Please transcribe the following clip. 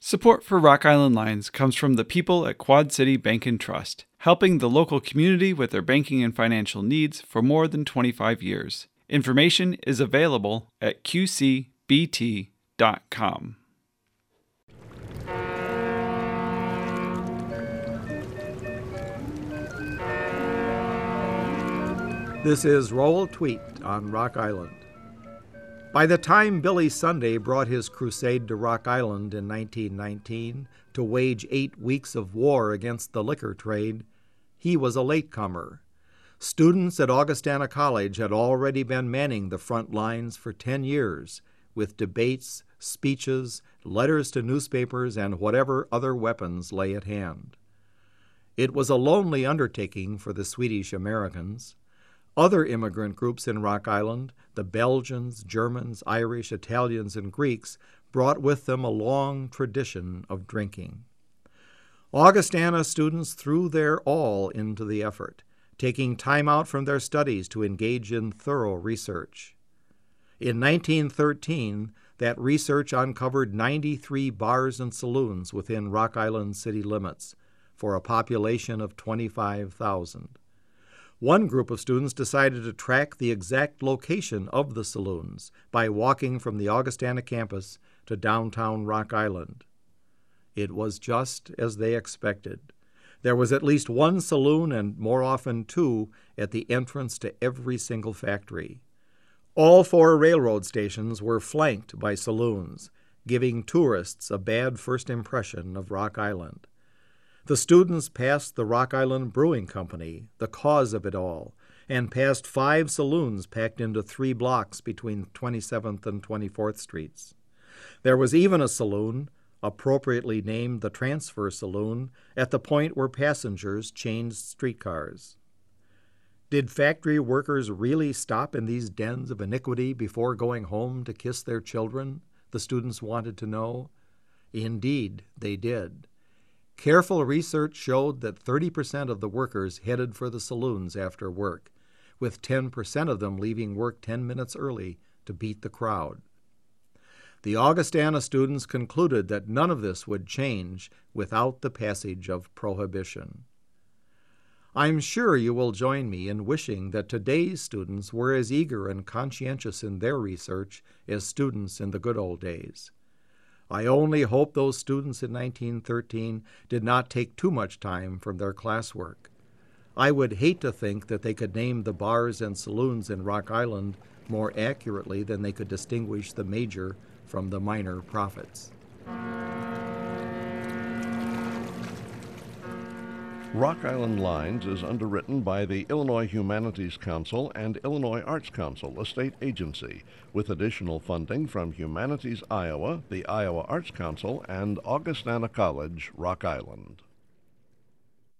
Support for Rock Island Lines comes from the people at Quad City Bank and Trust, helping the local community with their banking and financial needs for more than 25 years. Information is available at qcbt.com. This is Roald Tweet on Rock Island. By the time Billy Sunday brought his crusade to Rock Island in 1919 to wage eight weeks of war against the liquor trade, he was a latecomer. Students at Augustana College had already been manning the front lines for 10 years with debates, speeches, letters to newspapers, and whatever other weapons lay at hand. It was a lonely undertaking for the Swedish Americans. Other immigrant groups in Rock Island, the Belgians, Germans, Irish, Italians, and Greeks, brought with them a long tradition of drinking. Augustana students threw their all into the effort, taking time out from their studies to engage in thorough research. In 1913, that research uncovered 93 bars and saloons within Rock Island city limits for a population of 25,000. One group of students decided to track the exact location of the saloons by walking from the Augustana campus to downtown Rock Island. It was just as they expected. There was at least one saloon and more often two at the entrance to every single factory. All four railroad stations were flanked by saloons, giving tourists a bad first impression of Rock Island. The students passed the Rock Island Brewing Company, the cause of it all, and passed five saloons packed into three blocks between 27th and 24th Streets. There was even a saloon, appropriately named the Transfer Saloon, at the point where passengers changed streetcars. Did factory workers really stop in these dens of iniquity before going home to kiss their children? The students wanted to know. Indeed, they did. Careful research showed that 30% of the workers headed for the saloons after work, with 10% of them leaving work 10 minutes early to beat the crowd. The Augustana students concluded that none of this would change without the passage of prohibition. I'm sure you will join me in wishing that today's students were as eager and conscientious in their research as students in the good old days. I only hope those students in 1913 did not take too much time from their classwork. I would hate to think that they could name the bars and saloons in Rock Island more accurately than they could distinguish the major from the minor prophets. Rock Island Lines is underwritten by the Illinois Humanities Council and Illinois Arts Council, a state agency, with additional funding from Humanities Iowa, the Iowa Arts Council, and Augustana College, Rock Island.